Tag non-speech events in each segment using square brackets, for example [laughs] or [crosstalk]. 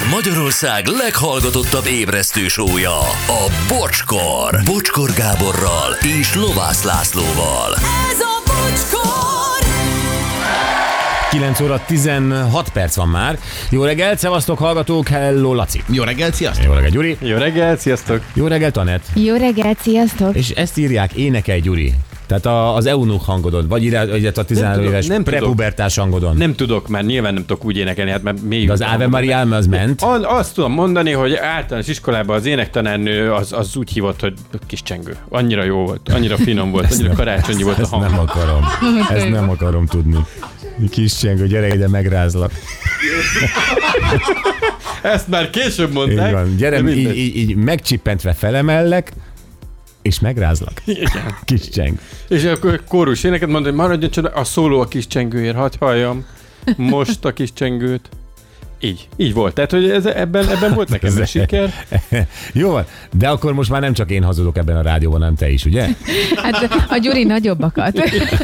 Ez Magyarország leghallgatottabb ébresztő sója, a Bocskor. Bocskor Gáborral és Lovász Lászlóval. Ez a bocskor! 9 óra 16 perc van már. Jó reggelt, szevasztok hallgatók, hello Laci. Jó reggelt, sziasztok! Jó reggelt, Gyuri. Jó reggel, sziasztok! Jó reggelt, Anett. Jó reggelt, sziasztok! És ezt írják, énekelj, Gyuri. Tehát a, az eunuch hangodon, vagy illetve a 13 tudom, éves nem prepubertás hangodon. Nem tudok, mert nyilván nem tudok úgy énekelni, hát mert még... De az Ave Maria az ment. An, azt tudom mondani, hogy általános iskolában az énektanárnő az, az úgy hívott, hogy kis csengő. Annyira jó volt, annyira finom volt, annyira karácsonyi volt a hang. nem akarom. [laughs] Ezt nem akarom tudni. Kis csengő, gyere ide, megrázlak. Ezt már később Így mondták. van. Gyere, így, így, így megcsippentve felemellek, és megrázlak. Igen. [laughs] Kis cseng. És akkor kórus éneket mondani, maradjon csak a szóló a kis csengőért, hadd halljam. Most a kis csengőt. Így, így volt. Tehát, hogy ez, ebben, ebben volt nekem a [laughs] siker. [laughs] Jó van, de akkor most már nem csak én hazudok ebben a rádióban, hanem te is, ugye? [laughs] Hát a Gyuri nagyobbakat.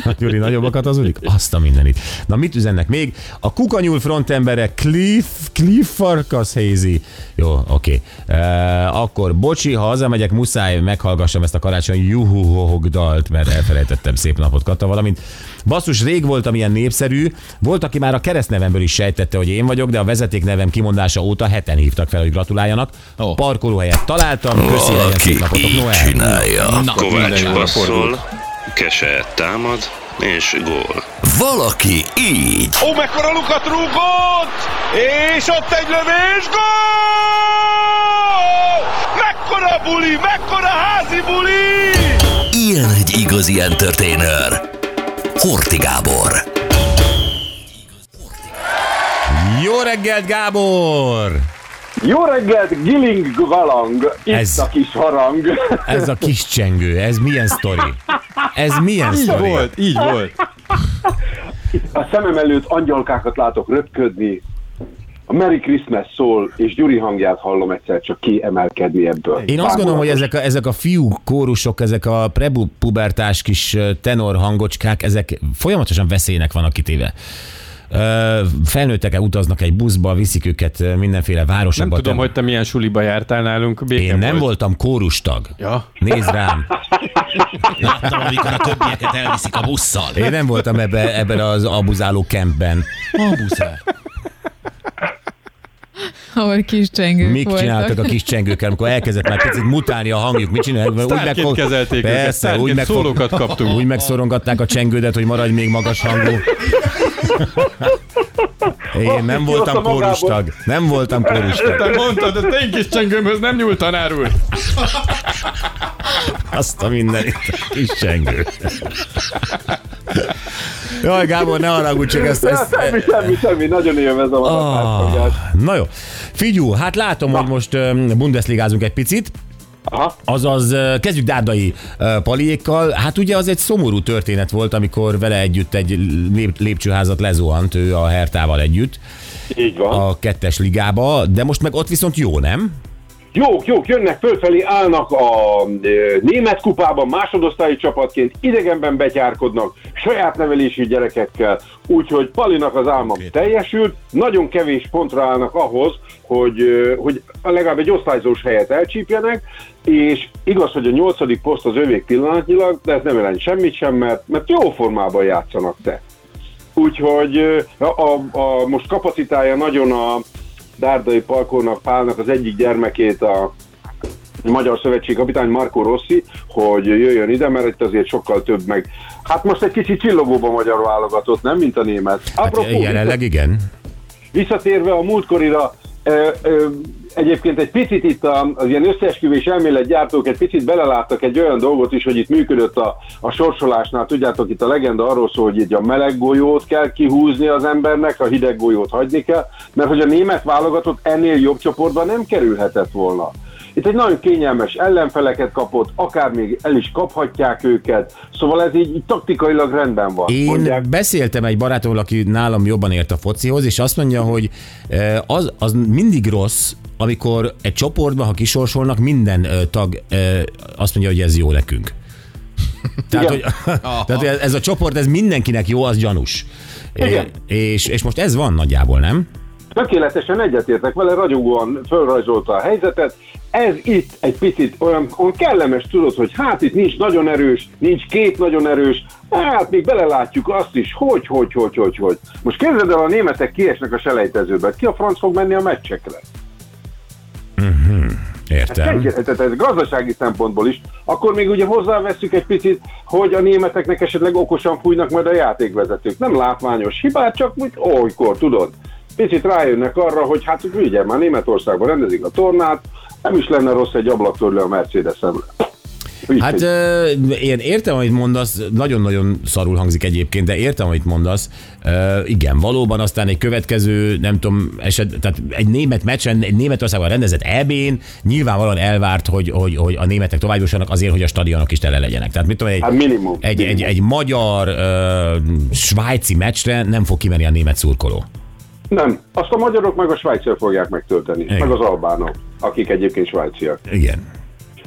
A Gyuri nagyobbakat hazudik? Azt a mindenit. Na mit üzennek még? A kukanyúl frontembere Cliff, Cliff Farkas Hazy. Jó, oké. Okay. E, akkor bocsi, ha hazamegyek, muszáj meghallgassam ezt a karácsony juhuhohog dalt, mert elfelejtettem szép napot Kata, valamint Basszus, rég voltam ilyen népszerű. Volt, aki már a keresztnevemből is sejtette, hogy én vagyok, de a vezetéknevem kimondása óta heten hívtak fel, hogy gratuláljanak. Ó. Parkolóhelyet találtam, köszi szép napotok, Noel. csinálja. Na, Kovács passzol, Kese támad, és gól. Valaki így. Ó, mekkora lukat rúgott! És ott egy lövés, gól! Mekkora buli, mekkora házi buli! Ilyen egy igazi entertainer. Horti Gábor. Reggelt, Gábor! Jó reggelt, Giling Galang, itt Ez- a kis harang. Ez a kis csengő, ez milyen sztori? Ez milyen Így sztori? volt, így volt. A szemem előtt angyalkákat látok röpködni, a Merry Christmas szól, és Gyuri hangját hallom egyszer csak kiemelkedni ebből. Én azt gondolom, hogy ezek a, ezek a fiú kórusok, ezek a prepubertás kis tenor hangocskák, ezek folyamatosan veszélynek vannak kitéve. Ö, Felnőttek-e utaznak egy buszba, viszik őket mindenféle Nem városokba. tudom, Te- hogy te milyen suliba jártál nálunk. Béke Én nem volt. voltam kórustag. Ja. Nézd rám. Láttam, amikor a többieket elviszik a busszal. Én nem voltam ebbe, ebben az abuzáló kempben. Abuzál. Ahol kis csengők Mik voltak. csináltak a kis csengőkkel, amikor elkezdett már picit mutálni a hangjuk? Mit csináltak? Sztárként kezelték őket, Persze, sztárként úgy, megfog... szólókat kaptunk. úgy megszorongatták a csengődet, hogy maradj még magas hangú. Én nem voltam kórustag. Nem voltam kórustag. Te mondtad, ezt én kis csengőmhöz nem nyúlt tanár úr. Azt a mindenit. Kis csengő. Jaj, Gábor, ne haragudj, csak ezt... Ja, ezt semmi, semmi, semmi, nagyon élvezem a ah. na jó. Figyú, hát látom, hogy most öm, bundesligázunk egy picit. Aha. Azaz, kezdjük Dárdai Paliékkal. Hát ugye az egy szomorú történet volt, amikor vele együtt egy lép, lépcsőházat lezuhant, ő a Hertával együtt Így van. a kettes ligába, de most meg ott viszont jó, nem? Jók, jók, jönnek fölfelé, állnak a e, német kupában, másodosztályi csapatként, idegenben betyárkodnak, saját nevelésű gyerekekkel, úgyhogy Palinak az álma teljesült, nagyon kevés pontra állnak ahhoz, hogy, hogy legalább egy osztályzós helyet elcsípjenek, és igaz, hogy a nyolcadik poszt az övék pillanatnyilag, de ez nem jelent semmit sem, mert, mert jó formában játszanak te. Úgyhogy a, a, a, most kapacitája nagyon a Dárdai Palkónak, Pálnak az egyik gyermekét a Magyar Szövetség kapitány Marco Rossi, hogy jöjjön ide, mert itt azért sokkal több meg. Hát most egy kicsit csillogóban magyar válogatott, nem, mint a német. Hát Apropó, jelenleg igen. Visszatérve a múltkorira, ö, ö, egyébként egy picit itt a, az ilyen összeesküvés elméletgyártók egy picit beleláttak egy olyan dolgot is, hogy itt működött a, a sorsolásnál. Tudjátok, itt a legenda arról szól, hogy így a meleg golyót kell kihúzni az embernek, a hideg golyót hagyni kell, mert hogy a német válogatott ennél jobb csoportban nem kerülhetett volna. Itt egy nagyon kényelmes ellenfeleket kapott, akár még el is kaphatják őket, szóval ez így, így taktikailag rendben van. Én mondják. beszéltem egy barátommal, aki nálam jobban ért a focihoz, és azt mondja, hogy eh, az, az mindig rossz, amikor egy csoportban, ha kisorsolnak, minden ö, tag ö, azt mondja, hogy ez jó nekünk. [laughs] Tehát, hogy, [laughs] tehát hogy ez a csoport, ez mindenkinek jó, az gyanús. Igen. És, és most ez van nagyjából, nem? Tökéletesen egyetértek vele, ragyogóan fölrajzolta a helyzetet. Ez itt egy picit olyan, olyan kellemes, tudod, hogy hát itt nincs nagyon erős, nincs két nagyon erős, hát még belelátjuk azt is, hogy, hogy, hogy, hogy, hogy. Most képzeld el, a németek kiesnek a selejtezőbe. Ki a franc fog menni a meccsekre? Értem. Senki, tehát ez gazdasági szempontból is. Akkor még ugye hozzáveszünk egy picit, hogy a németeknek esetleg okosan fújnak majd a játékvezetők. Nem látványos hibát, csak úgy olykor, tudod. Picit rájönnek arra, hogy hát ugye már Németországban rendezik a tornát, nem is lenne rossz egy ablaktörlő a mercedes -emre. Hát ö, én értem, amit mondasz, nagyon-nagyon szarul hangzik egyébként, de értem, amit mondasz. Igen, valóban aztán egy következő, nem tudom, eset, tehát egy német meccsen, egy Németországban rendezett EB-n nyilvánvalóan elvárt, hogy, hogy, hogy a németek tovább jussanak azért, hogy a stadionok is tele legyenek. Tehát mit tudom, egy, Hát minimum. egy, egy, minimum. egy magyar, ö, svájci meccsre nem fog kimenni a német szurkoló. Nem, azt a magyarok meg a svájciak fogják megtölteni, Igen. meg az albánok, akik egyébként svájciak. Igen.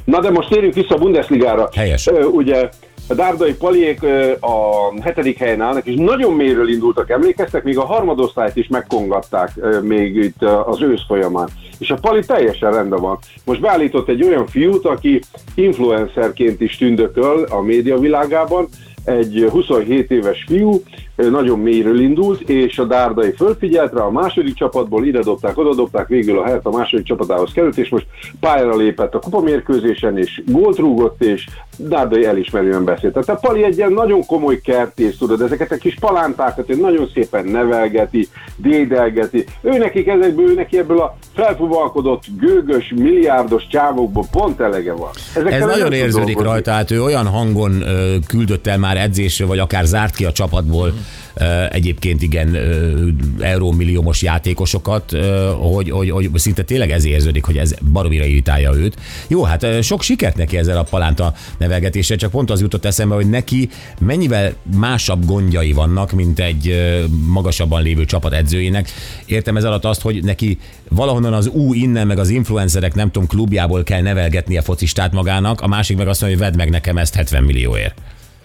Na de most térjünk vissza a Bundesligára. Helyes. Ö, ugye a Dárdai Paliék ö, a hetedik helyen állnak, és nagyon mélyről indultak, emlékeztek, még a harmadosztályt is megkongatták ö, még itt az ősz folyamán. És a Pali teljesen rendben van. Most beállított egy olyan fiút, aki influencerként is tündököl a média világában, egy 27 éves fiú, nagyon mélyről indult, és a Dárdai fölfigyelt rá, a második csapatból ide dobták, oda dobták, végül a helyet a második csapatához került, és most pályára lépett a kupamérkőzésen, és gólt rúgott, és Dárdai elismerően beszélt. Tehát a Pali egy ilyen nagyon komoly kertész, tudod, ezeket a kis palántákat ő nagyon szépen nevelgeti, dédelgeti. Ő nekik ezekből, ő neki ebből a felfuvalkodott, gőgös, milliárdos csávokból pont elege van. Ezekkel Ez nagyon érződik dolgozni. rajta, hát ő olyan hangon ö, küldött el már edzésre, vagy akár zárt ki a csapatból ö, egyébként igen eurómilliómos játékosokat, hogy, hogy, hogy szinte tényleg ez érződik, hogy ez baromira irritálja őt. Jó, hát sok sikert neki ezzel a palánta nevelgetéssel, csak pont az jutott eszembe, hogy neki mennyivel másabb gondjai vannak, mint egy magasabban lévő csapat edzőjének. Értem ez alatt azt, hogy neki valahonnan az ú innen, meg az influencerek nem tudom klubjából kell nevelgetni a focistát magának, a másik meg azt mondja, hogy vedd meg nekem ezt 70 millióért.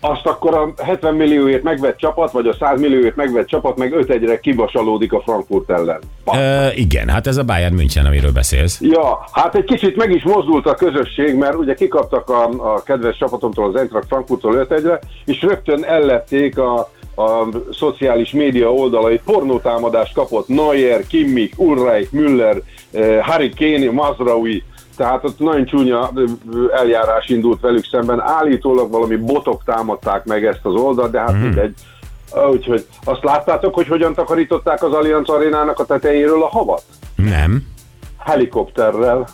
Azt akkor a 70 millióért megvett csapat, vagy a 100 millióért megvett csapat meg 5 1 kivasalódik a Frankfurt ellen. Ö, igen, hát ez a Bayern München, amiről beszélsz. Ja, hát egy kicsit meg is mozdult a közösség, mert ugye kikaptak a, a kedves csapatomtól, az Eintracht Frankfurttól 5 1 és rögtön ellették a, a szociális média oldalait, pornótámadást kapott Neuer, Kimmich, Ulreich, Müller, eh, Harry Kane, Mazraoui, tehát ott nagyon csúnya eljárás indult velük szemben. Állítólag valami botok támadták meg ezt az oldalt, de hát hmm. mindegy. Úgyhogy azt láttátok, hogy hogyan takarították az Allianz arénának a tetejéről a havat? Nem. Helikopterrel.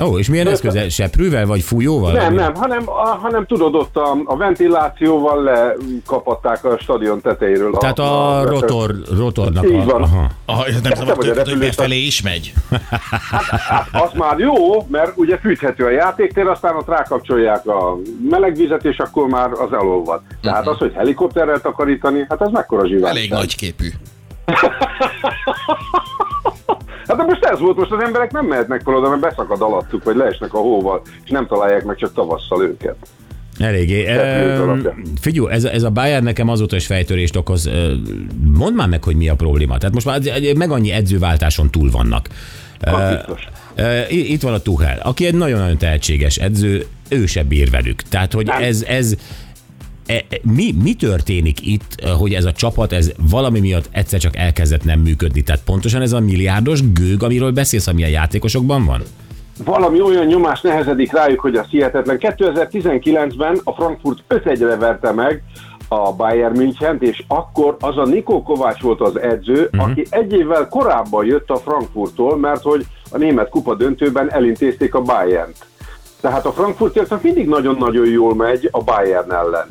Ó, és milyen eszköze? Seprűvel vagy fújóval? Nem, nem, hanem, a, hanem tudod, ott a, a ventilációval lekapatták a stadion tetejéről. Tehát a rotor, rotornak Így a... van. Aha. Ah, ez nem Te szabad a hogy repülőt- befelé is megy. Az már jó, mert ugye fűthető a játéktér, aztán ott rákapcsolják a melegvizet, és akkor már az elolvad. Tehát az, hogy helikopterrel takarítani, hát az mekkora zsivárság. Elég nagy képű. [laughs] Hát de most ez volt, most az emberek nem mehetnek fel oda, mert beszakad alattuk, vagy leesnek a hóval, és nem találják meg csak tavasszal őket. Eléggé. Alapja. Figyelj, ez, ez a Bayern nekem azóta is fejtörést okoz. Mondd már meg, hogy mi a probléma. Tehát most már meg annyi edzőváltáson túl vannak. Itt van a Tuchel, aki egy nagyon-nagyon tehetséges edző, ő se bír velük. Tehát, hogy Nem. ez, ez mi, mi történik itt, hogy ez a csapat ez valami miatt egyszer csak elkezdett nem működni? Tehát pontosan ez a milliárdos gőg, amiről beszélsz, ami a játékosokban van? valami olyan nyomás nehezedik rájuk, hogy az hihetetlen. 2019-ben a Frankfurt 5-1-re verte meg a Bayern münchen és akkor az a Nikó Kovács volt az edző, uh-huh. aki egy évvel korábban jött a Frankfurttól, mert hogy a német kupa döntőben elintézték a Bayernt. Tehát a Frankfurtért mindig nagyon-nagyon jól megy a Bayern ellen.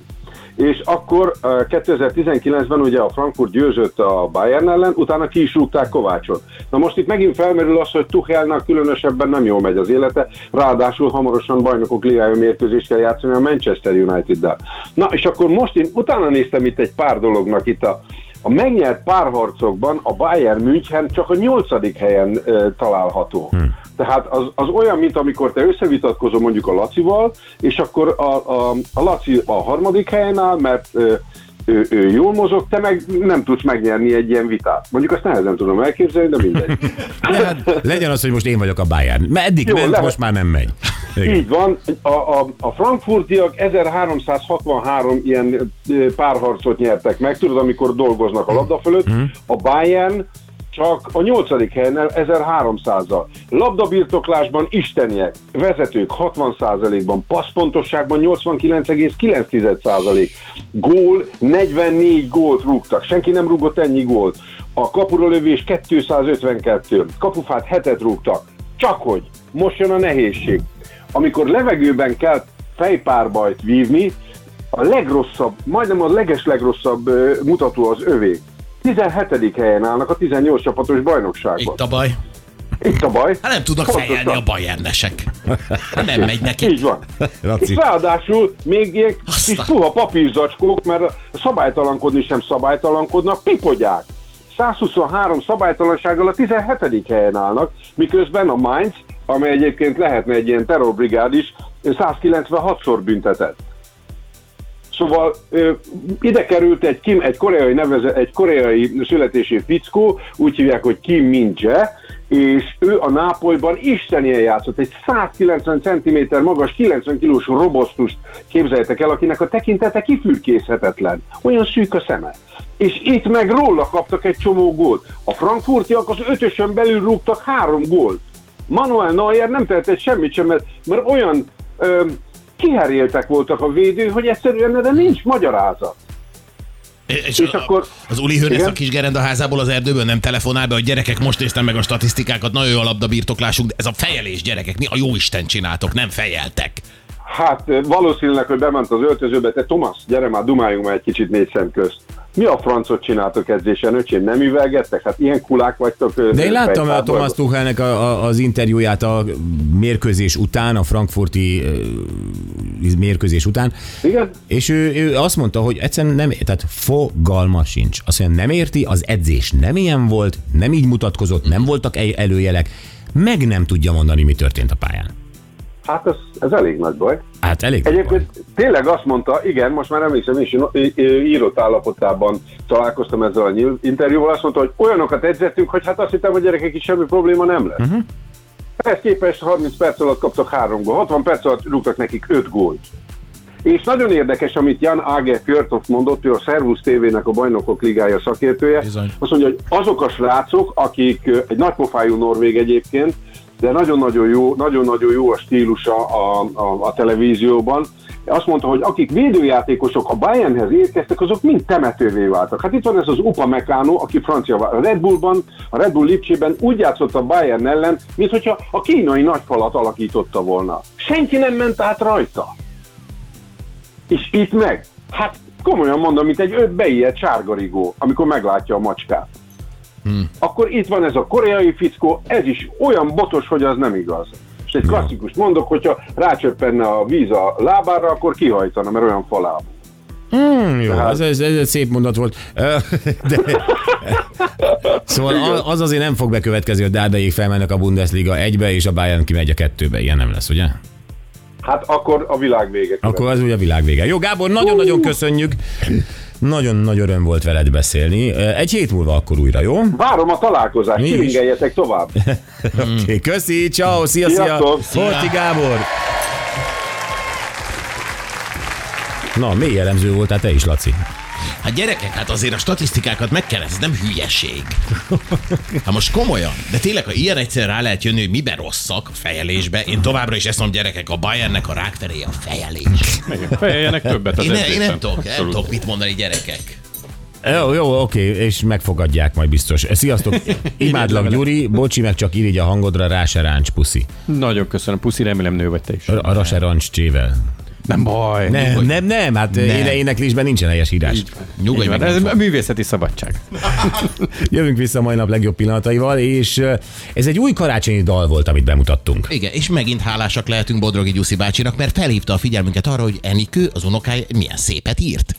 És akkor eh, 2019-ben ugye a Frankfurt győzött a Bayern ellen, utána ki is rúgták Kovácsot. Na most itt megint felmerül az, hogy Tuchelnak különösebben nem jól megy az élete, ráadásul hamarosan bajnokok ligája mérkőzést kell játszani a Manchester United-del. Na és akkor most én utána néztem itt egy pár dolognak itt a a megnyert párharcokban a Bayern München csak a nyolcadik helyen e, található. Hmm. Tehát az, az olyan, mint amikor te összevitatkozol mondjuk a Lacival, és akkor a, a, a Laci a harmadik helyen áll, mert e, ő, ő jól mozog, te meg nem tudsz megnyerni egy ilyen vitát. Mondjuk azt nehezen tudom elképzelni, de mindegy. [laughs] Hát, legyen az, hogy most én vagyok a Bayern. Mert eddig Jó, ment, lehet. most már nem megy. Igen. Így van, a, a, a frankfurtiak 1363 ilyen párharcot nyertek meg, tudod, amikor dolgoznak a labda fölött, a Bayern csak a nyolcadik helyen 1300-al. Labdabirtoklásban isteniek, vezetők 60%-ban, passzpontosságban 89,9%. Gól, 44 gólt rúgtak, senki nem rúgott ennyi gólt. A kapura lövés 252, kapufát hetet rúgtak. Csak hogy, most jön a nehézség. Amikor levegőben kell fejpárbajt vívni, a legrosszabb, majdnem a leges legrosszabb mutató az övé. 17. helyen állnak a 18 csapatos bajnokságban. Itt a baj. Itt a baj. Hát nem tudnak Pontosan. fejelni a bajernesek. Hát nem megy neki. Így van. Laci. És ráadásul még ilyen Aztán. kis puha papírzacskók, mert szabálytalankodni sem szabálytalankodnak, pipodják. 123 szabálytalansággal a 17. helyen állnak, miközben a Mainz, amely egyébként lehetne egy ilyen terrorbrigád is, 196-szor büntetett. Szóval ö, ide került egy, Kim, egy koreai neveze, egy koreai születésű fickó, úgy hívják, hogy Kim Min Jae, és ő a Nápolyban istenien játszott. Egy 190 cm magas, 90 kilós robosztust képzeljétek el, akinek a tekintete kifürkészhetetlen. Olyan szűk a szeme. És itt meg róla kaptak egy csomó gólt. A frankfurtiak az ötösön belül rúgtak három gólt. Manuel Neuer nem tehetett semmit sem, mert, mert olyan kiheréltek voltak a védő, hogy egyszerűen erre nincs magyarázat. És, És a- akkor- az Uli Hőrész Igen? a kis gerenda házából az erdőből nem telefonál be, hogy gyerekek, most néztem meg a statisztikákat, nagyon jó a labdabirtoklásunk, de ez a fejelés gyerekek, mi a jó Isten csináltok, nem fejeltek. Hát ö, valószínűleg, hogy bement az öltözőbe, te Tomasz, gyere már, dumáljunk már egy kicsit négy szem közt. Mi a francot csináltok edzésen, öcsém? Nem üvelgettek? Hát ilyen kulák vagytok. De én láttam a. Thomas Tuchelnek a, a, az interjúját a mérkőzés után, a frankfurti ö, mérkőzés után, Igen? és ő, ő azt mondta, hogy egyszerűen nem, tehát fogalma sincs. Azt mondja, nem érti, az edzés nem ilyen volt, nem így mutatkozott, nem voltak el- előjelek, meg nem tudja mondani, mi történt a pályán. Hát ez, ez elég nagy baj. Hát elég Egyébként tényleg azt mondta, igen, most már emlékszem, is írott állapotában találkoztam ezzel a interjúval, azt mondta, hogy olyanokat edzettünk, hogy hát azt hittem, hogy gyerekek is semmi probléma nem lesz. Uh-huh. Ehhez képest 30 perc alatt kaptak három gól, 60 perc alatt rúgtak nekik 5 gólt. És nagyon érdekes, amit Jan Áger Fjörtoft mondott, ő a Servus TV-nek a Bajnokok Ligája szakértője. Bizony. Azt mondja, hogy azok a srácok, akik egy nagypofájú norvég egyébként, de nagyon-nagyon jó, nagyon-nagyon jó a stílusa a, a, a televízióban. Azt mondta, hogy akik védőjátékosok a Bayernhez érkeztek, azok mind temetővé váltak. Hát itt van ez az Upa Meccano, aki francia a Red Bullban, a Red Bull Lipcsében úgy játszott a Bayern ellen, mint a kínai nagyfalat alakította volna. Senki nem ment át rajta. És itt meg, hát komolyan mondom, mint egy öt beijedt sárgarigó, amikor meglátja a macskát. Hmm. Akkor itt van ez a koreai fickó, ez is olyan botos, hogy az nem igaz. És egy klasszikus mondok, hogyha rácsöppenne a víz a lábára, akkor kihajtana, mert olyan falábú. Hmm, jó, ez, ez, ez egy szép mondat volt. De, szóval az azért nem fog bekövetkezni, hogy Dárdaiék felmennek a Bundesliga egybe, és a Bayern kimegy a kettőbe. Ilyen nem lesz, ugye? Hát akkor a világ vége. Akkor az ugye a világ vége. Jó, Gábor, nagyon-nagyon köszönjük. Nagyon nagy öröm volt veled beszélni. Egy hét múlva akkor újra, jó? Várom a találkozást, kiringeljetek tovább. [laughs] Okay, köszi, ciao, szia, szia. Sziasztok. Horti Gábor. Na, mély elemző voltál te is, Laci. Hát gyerekek, hát azért a statisztikákat meg kell, ez nem hülyeség. Hát most komolyan, de tényleg, ha ilyen egyszer rá lehet jönni, hogy miben rosszak a fejelésbe, én továbbra is ezt mondom, gyerekek, a Bayernnek a rákteréje a fejelés. Fejeljenek többet az Én, ne, én nem tudok, nem tudok mit mondani, gyerekek. Jó, jó, oké, és megfogadják majd biztos. Sziasztok, imádlak Gyuri, bocsi meg csak irigy a hangodra, rá se ráncs, puszi. Nagyon köszönöm. Puszi, remélem nő vagy te is. Arra se ráncs csével. Nem baj. Nem, nem, nem, hát Nem. éne, éneklésben nincsen helyes írás. Nyugodj meg, Ez a művészeti szabadság. [laughs] Jövünk vissza mai nap legjobb pillanataival, és ez egy új karácsonyi dal volt, amit bemutattunk. Igen, és megint hálásak lehetünk Bodrogi Gyuszi bácsinak, mert felhívta a figyelmünket arra, hogy Enikő, az unokája milyen szépet írt.